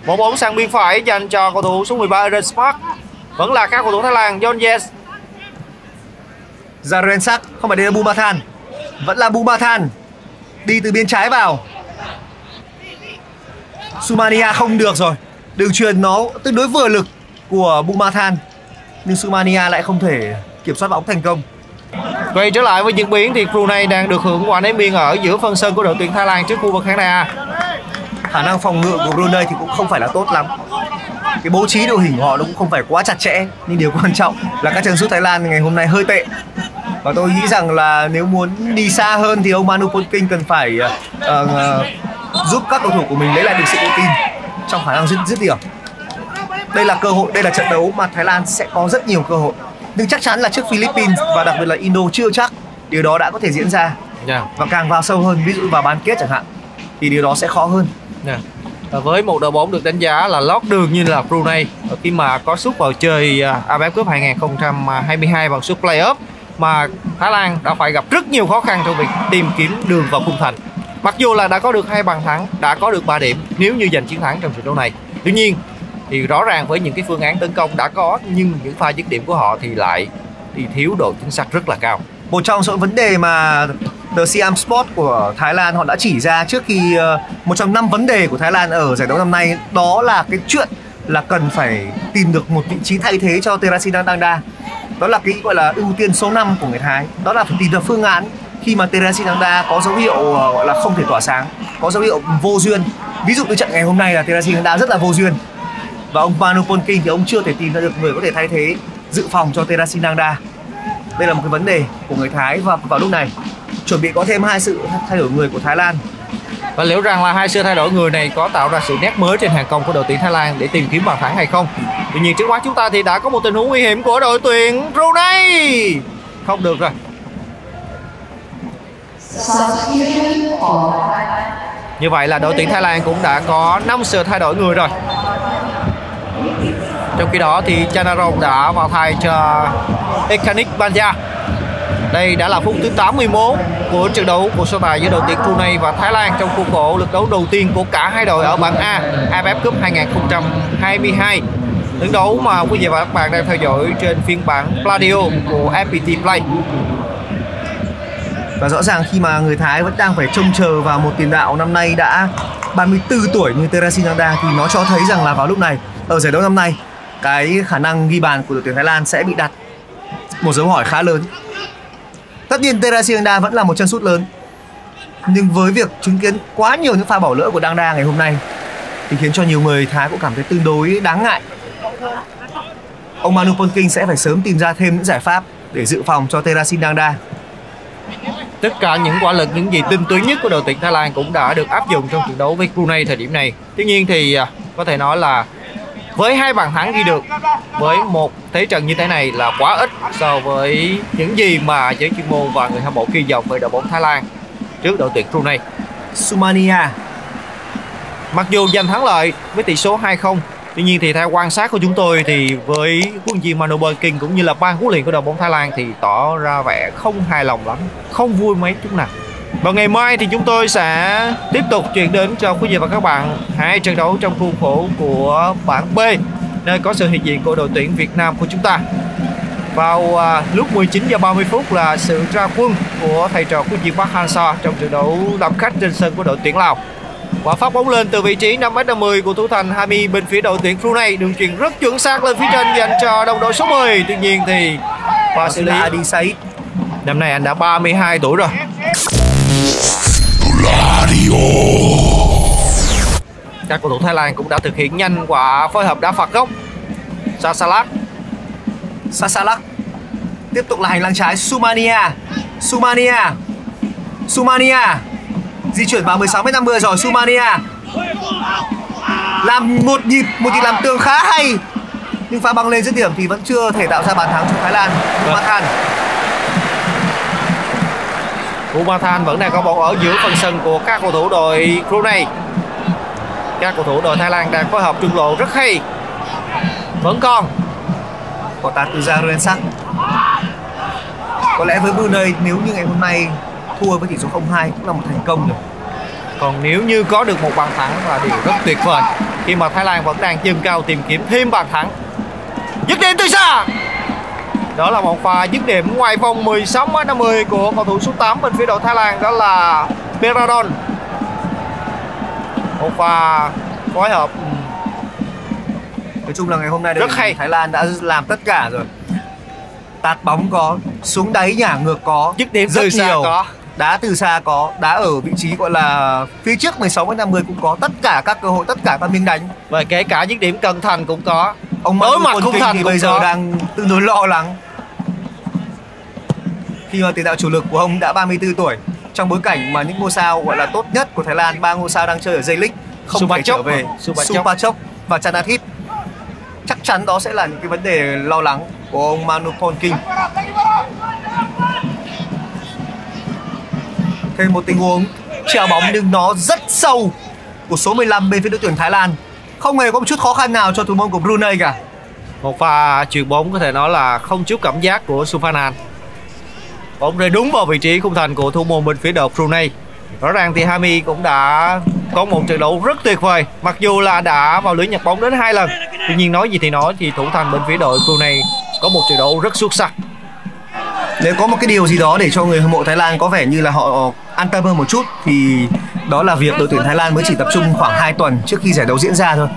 một bóng sang biên phải dành cho cầu thủ số 13 Eren Spark. Vẫn là các cầu thủ Thái Lan, John Yes Jaren Sắc không phải đây là Bumathan. Vẫn là Bumathan. Đi từ biên trái vào. Sumania không được rồi. Đường truyền nó tương đối vừa lực của Bumathan. Nhưng Sumania lại không thể kiểm soát bóng thành công. Quay trở lại với diễn biến thì Brunei đang được hưởng quả ném biên ở giữa phần sân của đội tuyển Thái Lan trước khu vực khán đài A. Khả năng phòng ngự của Brunei thì cũng không phải là tốt lắm. Cái bố trí đội hình của họ nó cũng không phải quá chặt chẽ Nhưng điều quan trọng là các chân sút Thái Lan ngày hôm nay hơi tệ Và tôi nghĩ rằng là nếu muốn đi xa hơn thì ông Manu Polking cần phải uh, uh, giúp các cầu thủ của mình lấy lại được sự tự tin trong khả năng dứt dứt điểm. Đây là cơ hội, đây là trận đấu mà Thái Lan sẽ có rất nhiều cơ hội. Nhưng chắc chắn là trước Philippines và đặc biệt là Indo chưa chắc điều đó đã có thể diễn ra. Yeah. Và càng vào sâu hơn, ví dụ vào bán kết chẳng hạn, thì điều đó sẽ khó hơn. Yeah. Và với một đội bóng được đánh giá là lót đường như là Brunei khi mà có suất vào chơi à, AFF Cup 2022 bằng suất play-off mà Thái Lan đã phải gặp rất nhiều khó khăn trong việc tìm kiếm đường vào khung thành. Mặc dù là đã có được hai bàn thắng, đã có được 3 điểm nếu như giành chiến thắng trong trận đấu này. Tuy nhiên thì rõ ràng với những cái phương án tấn công đã có nhưng những pha dứt điểm của họ thì lại thì thiếu độ chính xác rất là cao. một trong số vấn đề mà The Siam Sport của Thái Lan họ đã chỉ ra trước khi uh, một trong năm vấn đề của Thái Lan ở giải đấu năm nay đó là cái chuyện là cần phải tìm được một vị trí thay thế cho Terasina Dangda đó là cái gọi là ưu tiên số 5 của người Thái. Đó là phải tìm được phương án khi mà terasi Dangda có dấu hiệu uh, gọi là không thể tỏa sáng có dấu hiệu vô duyên. Ví dụ như trận ngày hôm nay là terasi Dangda rất là vô duyên và ông Manu Polking thì ông chưa thể tìm ra được người có thể thay thế dự phòng cho Terasina Nangda. đây là một cái vấn đề của người Thái và vào lúc này, chuẩn bị có thêm hai sự thay đổi người của Thái Lan Và liệu rằng là hai sự thay đổi người này có tạo ra sự nét mới trên hàng công của đội tuyển Thái Lan để tìm kiếm bàn thắng hay không? Tuy nhiên trước mắt chúng ta thì đã có một tình huống nguy hiểm của đội tuyển Brunei. Không được rồi. Như vậy là đội tuyển Thái Lan cũng đã có 5 sự thay đổi người rồi. Trong khi đó thì Chanarong đã vào thay cho Ekanik Banja. Đây đã là phút thứ 81 của trận đấu của so tài giữa đội tuyển Brunei và Thái Lan trong khuôn khổ lượt đấu đầu tiên của cả hai đội ở bảng A AFF Cup 2022. Trận đấu mà quý vị và các bạn đang theo dõi trên phiên bản Pladio của FPT Play. và rõ ràng khi mà người Thái vẫn đang phải trông chờ vào một tiền đạo năm nay đã 34 tuổi như Terasinanda thì nó cho thấy rằng là vào lúc này, ở giải đấu năm nay cái khả năng ghi bàn của đội tuyển Thái Lan sẽ bị đặt một dấu hỏi khá lớn. Tất nhiên Terasiangda vẫn là một chân sút lớn nhưng với việc chứng kiến quá nhiều những pha bỏ lỡ của Đăng Đa ngày hôm nay thì khiến cho nhiều người Thái cũng cảm thấy tương đối đáng ngại. Ông Manu Polking sẽ phải sớm tìm ra thêm những giải pháp để dự phòng cho Terasin Tất cả những quả lực, những gì tinh túy nhất của đội tuyển Thái Lan cũng đã được áp dụng trong trận đấu với Brunei thời điểm này. Tuy nhiên thì à, có thể nói là với hai bàn thắng ghi được với một thế trận như thế này là quá ít so với những gì mà giới chuyên môn và người hâm mộ kỳ vọng về đội bóng Thái Lan trước đội tuyển Brunei. Sumania Mặc dù giành thắng lợi với tỷ số 2-0 Tuy nhiên thì theo quan sát của chúng tôi thì với huấn viên Manu King cũng như là ban huấn luyện của đội bóng Thái Lan thì tỏ ra vẻ không hài lòng lắm, không vui mấy chút nào. Vào ngày mai thì chúng tôi sẽ tiếp tục chuyển đến cho quý vị và các bạn hai trận đấu trong khuôn khổ của bảng B nơi có sự hiện diện của đội tuyển Việt Nam của chúng ta. Vào à, lúc 19 giờ 30 phút là sự ra quân của thầy trò của viên Park Hang-seo trong trận đấu làm khách trên sân của đội tuyển Lào. Và phát bóng lên từ vị trí 5m50 của thủ thành Hami bên phía đội tuyển Brunei. Đường chuyền rất chuẩn xác lên phía trên dành cho đồng đội số 10. Tuy nhiên thì và xử lý Adi Said. năm nay anh đã 32 tuổi rồi. Các cầu thủ Thái Lan cũng đã thực hiện nhanh quả phối hợp đá phạt góc. Sasalak Sasalak. Tiếp tục là hành lang trái Sumania. Sumania. Sumania. Di chuyển vào 16 mét 50 rồi Sumania. Làm một nhịp, một nhịp làm tường khá hay. Nhưng pha băng lên dứt điểm thì vẫn chưa thể tạo ra bàn thắng cho Thái Lan. Vâng. Mathan. Umathan vẫn đang có bóng ở giữa phần sân của các cầu thủ đội Brunei. Các cầu thủ đội Thái Lan đang phối hợp trung lộ rất hay. Vẫn còn từ ra Rensak. Có lẽ với Brunei nếu như ngày hôm nay thua với tỷ số 0-2 cũng là một thành công rồi. Còn nếu như có được một bàn thắng là điều rất tuyệt vời Khi mà Thái Lan vẫn đang dâng cao tìm kiếm thêm bàn thắng Dứt điểm từ xa Đó là một pha dứt điểm ngoài vòng 16 m 50 của cầu thủ số 8 bên phía đội Thái Lan đó là Peradon Một pha phối hợp Nói chung là ngày hôm nay Rất hay. Thái Lan đã làm tất cả rồi. Tạt bóng có, xuống đáy nhả ngược có, dứt điểm rất từ nhiều. có Đá từ xa có, đá ở vị trí gọi là phía trước 16 m 50 cũng có, tất cả các cơ hội, tất cả các miếng đánh. Và kể cả dứt điểm cận thành cũng có Ông Đối Manu mặt Kinh thành thì cũng bây giờ có. đang tương đối lo lắng. Khi mà tiền đạo chủ lực của ông đã 34 tuổi, trong bối cảnh mà những ngôi sao gọi là tốt nhất của Thái Lan, ba ngôi sao đang chơi ở J-League không thể Supachok trở về, Supachok. Và Chanathip. Chắc chắn đó sẽ là những cái vấn đề lo lắng của ông Manu Polking. Thêm một tình huống treo bóng nhưng nó rất sâu của của số 15 bên phía đội tuyển Thái Lan. Không hề có một chút khó khăn nào cho thủ môn của Brunei cả. Một pha chuyền bóng có thể nói là không chút cảm giác của Sufanan. Bóng rơi đúng vào vị trí khung thành của thủ môn bên phía đội Brunei. Rõ ràng thì Hami cũng đã có một trận đấu rất tuyệt vời. Mặc dù là đã vào lưới nhặt bóng đến hai lần. Tuy nhiên nói gì thì nói, thì thủ thành bên phía đội Brunei có một trận đấu rất xuất sắc. Nếu có một cái điều gì đó để cho người hâm mộ Thái Lan có vẻ như là họ an tâm hơn một chút, thì đó là việc đội tuyển Thái Lan mới chỉ tập trung khoảng 2 tuần trước khi giải đấu diễn ra thôi.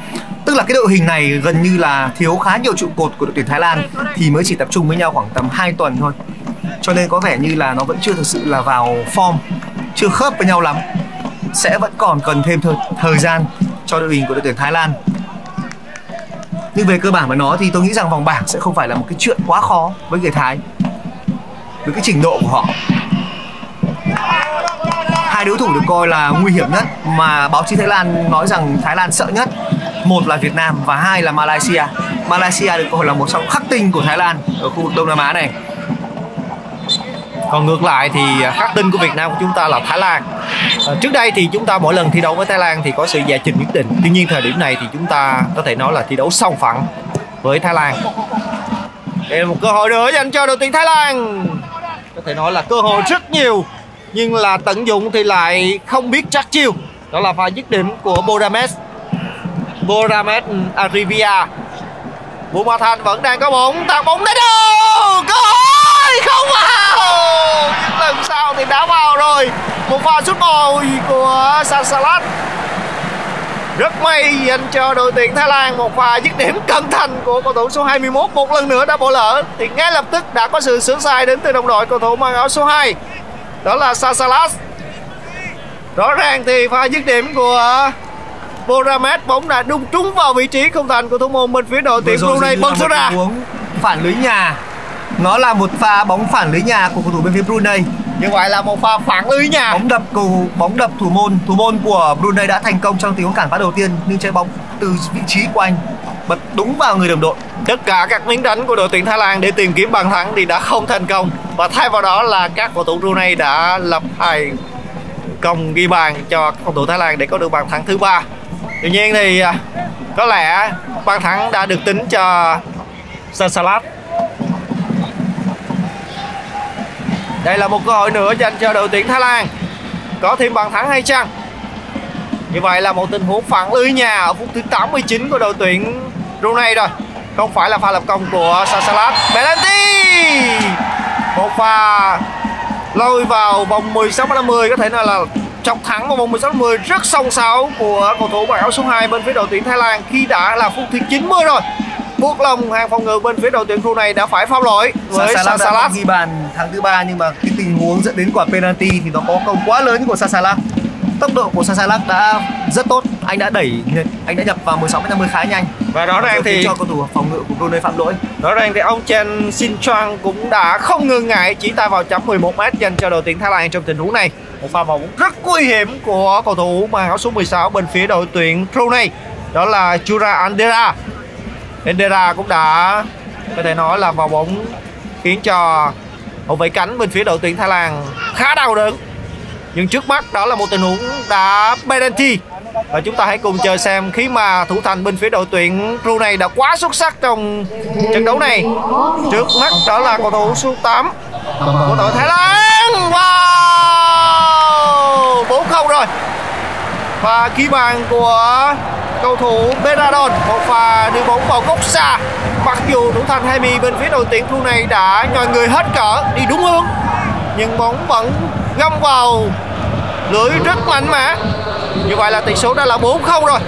Tức là cái đội hình này gần như là thiếu khá nhiều trụ cột của đội tuyển Thái Lan, thì mới chỉ tập trung với nhau khoảng tầm 2 tuần thôi. Cho nên có vẻ như là nó vẫn chưa thực sự là vào form, chưa khớp với nhau lắm. Sẽ vẫn còn cần thêm thời, thời gian cho đội hình của đội tuyển Thái Lan. Nhưng về cơ bản mà nói thì tôi nghĩ rằng vòng bảng sẽ không phải là một cái chuyện quá khó với người Thái. Với cái trình độ của họ. Hai đối thủ được coi là nguy hiểm nhất mà báo chí Thái Lan nói rằng Thái Lan sợ nhất. Một là Việt Nam và hai là Malaysia. Malaysia được coi là một trong khắc tinh của Thái Lan ở khu vực Đông Nam Á này. Còn ngược lại thì à, khắc tinh của Việt Nam của chúng ta là Thái Lan. À, trước đây thì chúng ta mỗi lần thi đấu với Thái Lan thì có sự giải trình nhất định. Tuy nhiên thời điểm này thì chúng ta có thể nói là thi đấu song phẳng với Thái Lan. Đây là một cơ hội nữa dành cho đội tuyển Thái Lan. Có thể nói là cơ hội rất nhiều nhưng là tận dụng thì lại không biết chắc chiêu. Đó là pha dứt điểm của Borames. Borames ừ, Arivia. Vũ Ma thanh vẫn đang có bóng, tạt bóng đến đâu? Cơ hội không à sau thì đã vào rồi. Một pha sút mồi của Sansalat. Rất may dành cho đội tuyển Thái Lan một pha dứt điểm cẩn thận của cầu thủ số 21 một lần nữa đã bỏ lỡ. Thì ngay lập tức đã có sự sửa sai đến từ đồng đội cầu thủ mang áo số 2 đó là Sasalas rõ ràng thì pha dứt điểm của Boramet bóng đã đung trúng vào vị trí không thành của thủ môn bên phía đội tuyển Brunei dường như là bật xuất một ra tình huống phản lưới nhà. Nó là một pha bóng phản lưới nhà của cầu thủ bên phía Brunei như vậy là một pha phản lưới nhà bóng đập cầu bóng đập thủ môn. Thủ môn của Brunei đã thành công trong tình huống cản phá đầu tiên nhưng trái bóng từ vị trí của anh bật đúng vào người đồng đội. Tất cả các miếng đánh của đội tuyển Thái Lan để tìm kiếm bàn thắng thì đã không thành công. Và thay vào đó là các cầu thủ Brunei đã lập hai công ghi bàn cho cầu thủ Thái Lan để có được bàn thắng thứ ba. Tuy nhiên thì à, có lẽ bàn thắng đã được tính cho Sansalat đây là một cơ hội nữa dành cho đội tuyển Thái Lan. Có thêm bàn thắng hay chăng? Như vậy là một tình huống phản lưới nhà ở phút thứ 89 của đội tuyển Brunei rồi. Không phải là pha lập công của Sasalat. Penalty! Một pha lôi vào vòng 16 50 có thể nói là trọng thắng vào vòng 16 10 rất song sáo của cầu thủ mặc áo số 2 bên phía đội tuyển Thái Lan khi đã là phút thứ 90 rồi buộc lòng hàng phòng ngự bên phía đội tuyển Brunei đã phải phạm lỗi với Sasalat ghi bàn thắng thứ ba nhưng mà cái tình huống dẫn đến quả penalty thì nó có công quá lớn của Sasalat tốc độ của Sasalat đã rất tốt anh đã đẩy anh đã nhập vào 16 50 khá nhanh và rõ ràng thì cho cầu thủ phòng ngự của Brunei phạm lỗi Rõ ràng thì ông Chen Sin Chuang cũng đã không ngừng ngại chỉ tay vào chấm 11m dành cho đội tuyển Thái Lan trong tình huống này. Một pha bóng rất nguy hiểm của cầu thủ mang áo số 16 bên phía đội tuyển Brunei. Đó là Chura Andera. Andera cũng đã, có thể nói là vào bóng, khiến cho hậu vệ cánh bên phía đội tuyển Thái Lan khá đau đớn. Nhưng trước mắt đó là một tình huống đã penalty. Và chúng ta hãy cùng chờ xem khi mà thủ thành bên phía đội tuyển Brunei đã quá xuất sắc trong trận đấu này. Trước mắt đó là cầu thủ số 8 của đội Thái Lan. Wow! 4-0 rồi. Và ghi bàn của cầu thủ Beradon, một pha đưa bóng vào góc xa. Mặc dù thủ thành Hemi bên phía đội tuyển Brunei đã nhòi người hết cỡ, đi đúng hướng. Nhưng bóng vẫn găm vào. Lưới rất mạnh mẽ. Như vậy là tỷ số đã là 4-0 rồi.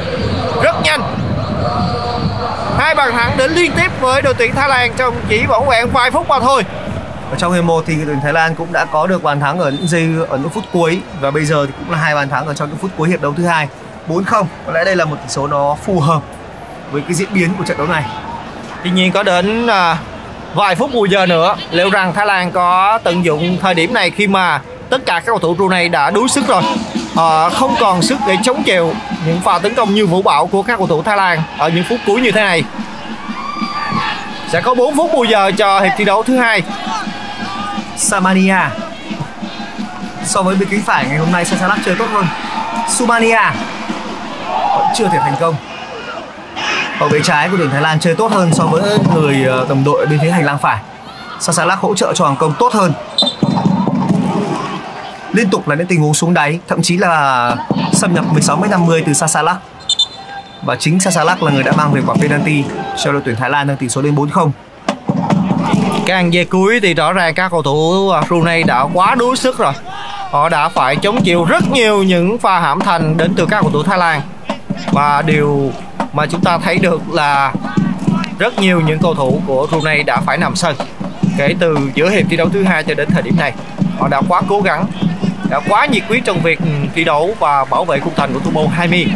Rất nhanh. Hai bàn thắng đến liên tiếp với đội tuyển Thái Lan trong chỉ vỏn vẹn vài phút mà thôi. Ở trong hiệp 1 thì đội tuyển Thái Lan cũng đã có được bàn thắng ở những giây, ở những phút cuối. Và bây giờ thì cũng là hai bàn thắng ở trong những phút cuối hiệp đấu thứ hai. 4-0 có lẽ đây là một tỷ số nó phù hợp với cái diễn biến của trận đấu này. Tuy nhiên có đến à, vài phút bù giờ nữa liệu rằng Thái Lan có tận dụng thời điểm này khi mà tất cả các cầu thủ Brunei đã đuối sức rồi. Họ không còn sức để chống chịu những pha tấn công như vũ bão của các cầu thủ Thái Lan ở những phút cuối như thế này. Sẽ có 4 phút bù giờ cho hiệp thi đấu thứ hai. Samania so với bên cánh phải ngày hôm nay Sasalat chơi tốt hơn. Sumania vẫn chưa thể thành công. Hậu vệ trái của tuyển Thái Lan chơi tốt hơn so với người ờ, đồng đội bên phía hành lang phải. Sasalak hỗ trợ cho hàng công tốt hơn. Liên tục là những tình huống xuống đáy, thậm chí là xâm nhập 16 m 50 từ Sasalak và chính Sasalak là người đã mang về quả penalty cho đội tuyển Thái Lan nâng tỷ số lên 4-0 Càng về cuối thì rõ ràng các cầu thủ ờ, Brunei đã quá đuối sức rồi. Họ đã phải chống chịu rất nhiều những pha hãm thành đến từ các cầu thủ Thái Lan. Và điều mà chúng ta thấy được là rất nhiều những cầu thủ của Brunei đã phải nằm sân kể từ giữa hiệp thi đấu thứ hai cho đến thời điểm này. Họ đã quá cố gắng, đã quá nhiệt huyết trong việc thi đấu và bảo vệ khung thành của thủ môn Haimi.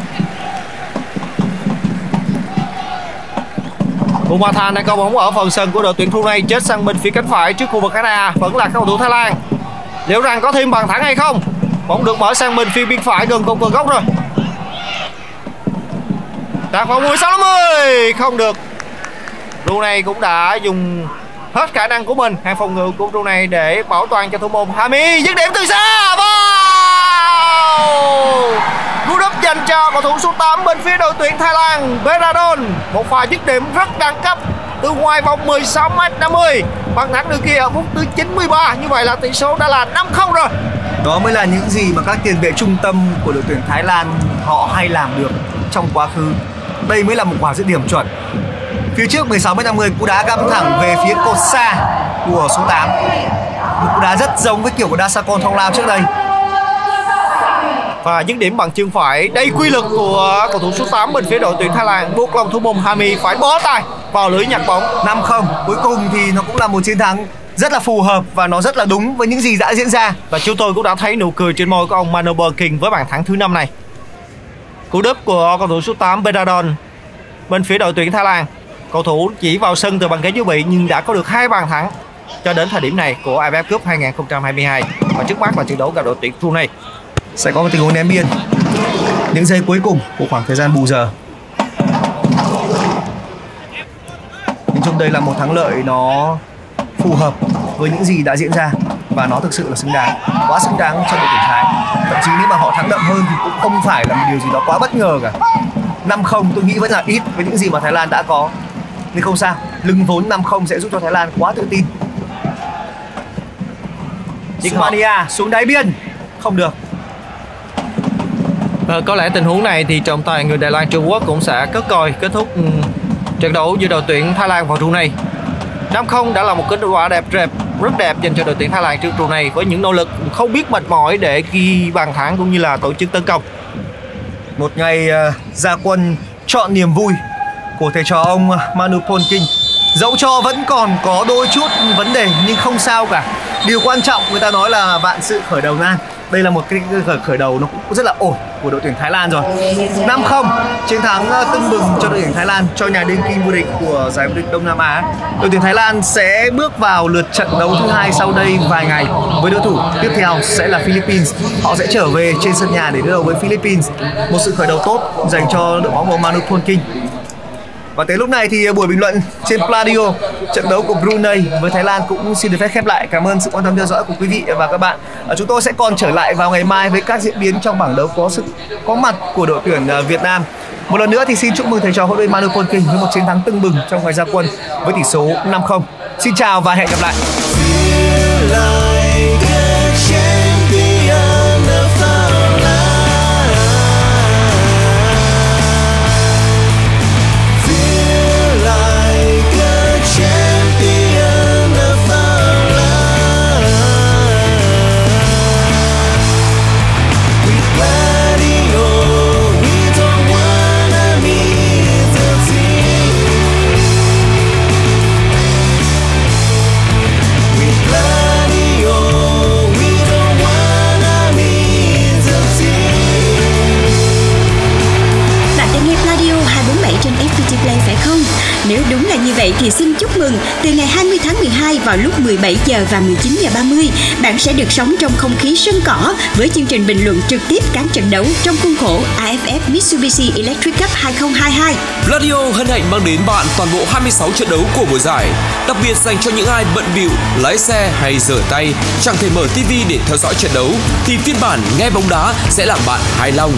Bumathan đang có bóng ở phần sân của đội tuyển Brunei chết sang bên phía cánh phải trước khu vực khán đài vẫn là các cầu thủ Thái Lan. Liệu rằng có thêm bàn thắng hay không? Bóng được mở sang bên phía bên phải gần cột cờ góc rồi. Đạt vào 16 50 không được. Brunei cũng đã dùng hết khả năng của mình. Hàng phòng ngự của Brunei để bảo toàn cho thủ môn Hami. Dứt điểm từ xa. vào, Cú đúp dành cho cầu thủ số 8 bên phía đội tuyển Thái Lan Beradon. Một pha dứt điểm rất đẳng cấp. Từ ngoài vòng 16m50 Bàn thắng được kia ở phút thứ 93 Như vậy là tỷ số đã là 5-0 rồi. Đó mới là những gì mà các tiền vệ trung tâm của đội tuyển Thái Lan họ hay làm được trong quá khứ đây mới là một quả dứt điểm chuẩn. Phía trước 16 m 50 cú đá găm thẳng về phía cột xa của số 8 một cú đá rất giống với kiểu của Dasakon Thong Lao trước đây. Và dứt điểm bằng chân phải Đây quy lực của cầu thủ số 8 bên phía đội tuyển Thái Lan Buộc lòng thủ môn Hami phải bó tay vào lưới nhặt bóng. 5-0 cuối cùng thì nó cũng là một chiến thắng rất là phù hợp và nó rất là đúng với những gì đã diễn ra. Và chúng tôi cũng đã thấy nụ cười trên môi của ông Manober King với bàn thắng thứ năm này. Cú đúp của cầu thủ số 8 Beradon bên phía đội tuyển Thái Lan. Cầu thủ chỉ vào sân từ bàn ghế dự bị nhưng đã có được hai bàn thắng cho đến thời điểm này của AFF Cup 2022 và trước mắt là trận đấu gặp đội tuyển Brunei. sẽ có một tình huống ném biên những giây cuối cùng của khoảng thời gian bù giờ nhìn chung đây là một thắng lợi nó phù hợp với những gì đã diễn ra và nó thực sự là xứng đáng quá xứng đáng cho đội tuyển Thái. Thậm chí nếu mà họ thắng đậm hơn thì cũng không phải là một điều gì đó quá bất ngờ cả. 5-0 tôi nghĩ vẫn là ít với những gì mà Thái Lan đã có. Nhưng không sao lưng vốn 5-0 sẽ giúp cho Thái Lan quá tự tin. Ismania xuống đáy biên. Không được. Ờ, có lẽ tình huống này thì trọng tài người Đài Loan Trung Quốc cũng sẽ cất coi kết thúc ừ, trận đấu giữa đội tuyển Thái Lan và Brunei. 5-0 đã là một kết quả đẹp rẹp rất đẹp dành cho đội tuyển Thái Lan trước này với những nỗ lực không biết mệt mỏi để ghi bàn thắng cũng như là tổ chức tấn công. một ngày ờ, gia ra quân chọn niềm vui của thầy trò ông Manu Polking dẫu cho vẫn còn có đôi chút vấn đề nhưng không sao cả. Điều quan trọng người ta nói là vạn sự khởi đầu nan đây là một cái khởi, đầu nó cũng rất là ổn của đội tuyển Thái Lan rồi. 5-0 chiến thắng ờ, tưng bừng cho đội tuyển Thái Lan cho nhà đương kim vô địch của giải vô địch Đông Nam Á. Đội tuyển Thái Lan sẽ bước vào lượt trận đấu thứ hai sau đây vài ngày. Với đối thủ tiếp theo sẽ là Philippines. Họ sẽ trở về trên sân nhà để đối đầu với Philippines. Một sự khởi đầu tốt dành cho đội bóng của Manu Polking và tới lúc này thì à, buổi bình luận trên Pladio, trận đấu của Brunei với Thái Lan cũng xin được phép khép lại. Cảm ơn sự quan tâm theo dõi của quý vị và các bạn. À, chúng tôi sẽ còn trở lại vào ngày mai với các diễn biến trong bảng đấu có sự, có mặt của đội tuyển à, Việt Nam. Một lần nữa thì xin chúc mừng thầy trò huấn luyện Manu Polking với một chiến thắng tưng bừng trong ngày ra quân với tỷ số 5-0. Xin chào và hẹn gặp lại. Vậy thì xin chúc mừng. Từ ngày 20 tháng 12 vào lúc 17 giờ và 19 giờ 30, bạn sẽ được sống trong không khí sân cỏ với chương trình bình luận trực tiếp các trận đấu trong khuôn khổ AFF Mitsubishi Electric Cup 2022. Pladio hân hạnh mang đến bạn toàn bộ 26 trận đấu của mùa giải, đặc biệt dành cho những ai bận bịu, lái xe hay rửa tay, chẳng thể mở TV để theo dõi trận đấu thì phiên bản nghe bóng đá sẽ làm bạn hài lòng.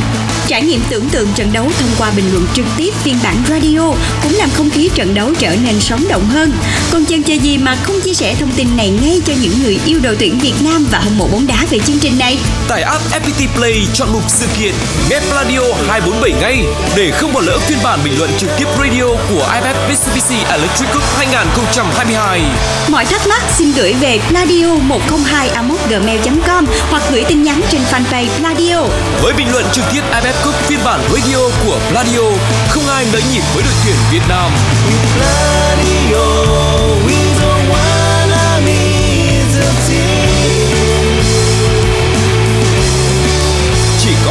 Trải nghiệm tưởng tượng trận đấu thông qua bình luận trực tiếp phiên bản radio cũng làm không khí trận đấu trở nên sống động hơn. Còn chần chờ gì mà không chia sẻ thông tin này ngay cho những người yêu đội tuyển Việt Nam và hâm mộ bóng đá về chương trình này? Tải app FPT Play chọn mục sự kiện nghe Pladio 247 ngay để không bỏ lỡ phiên bản bình luận trực tiếp radio của AFF Mitsubishi Electric Cup 2022. Mọi thắc mắc xin gửi về pladio 102 gmail com hoặc gửi tin nhắn trên fanpage Pladio. Với bình luận trực tiếp AFF Cup phiên bản radio của Pladio, không ai nỡ nhịp với đội tuyển Việt Nam. Chỉ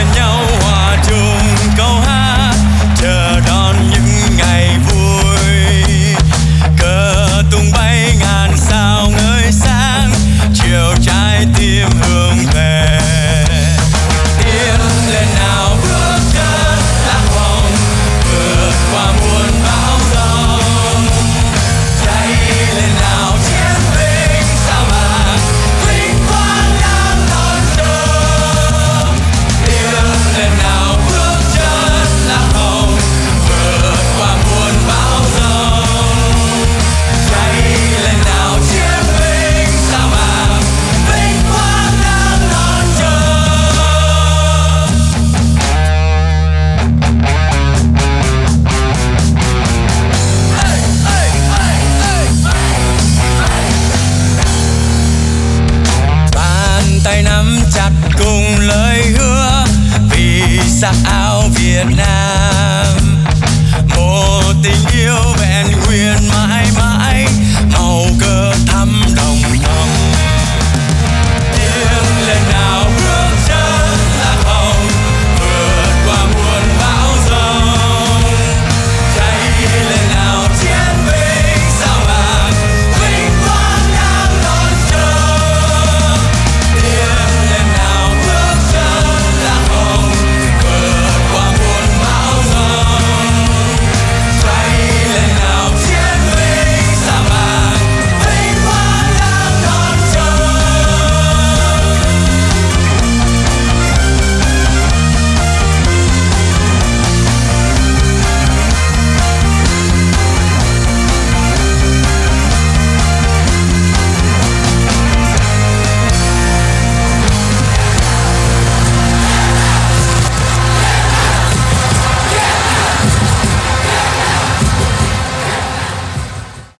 Bên nhau.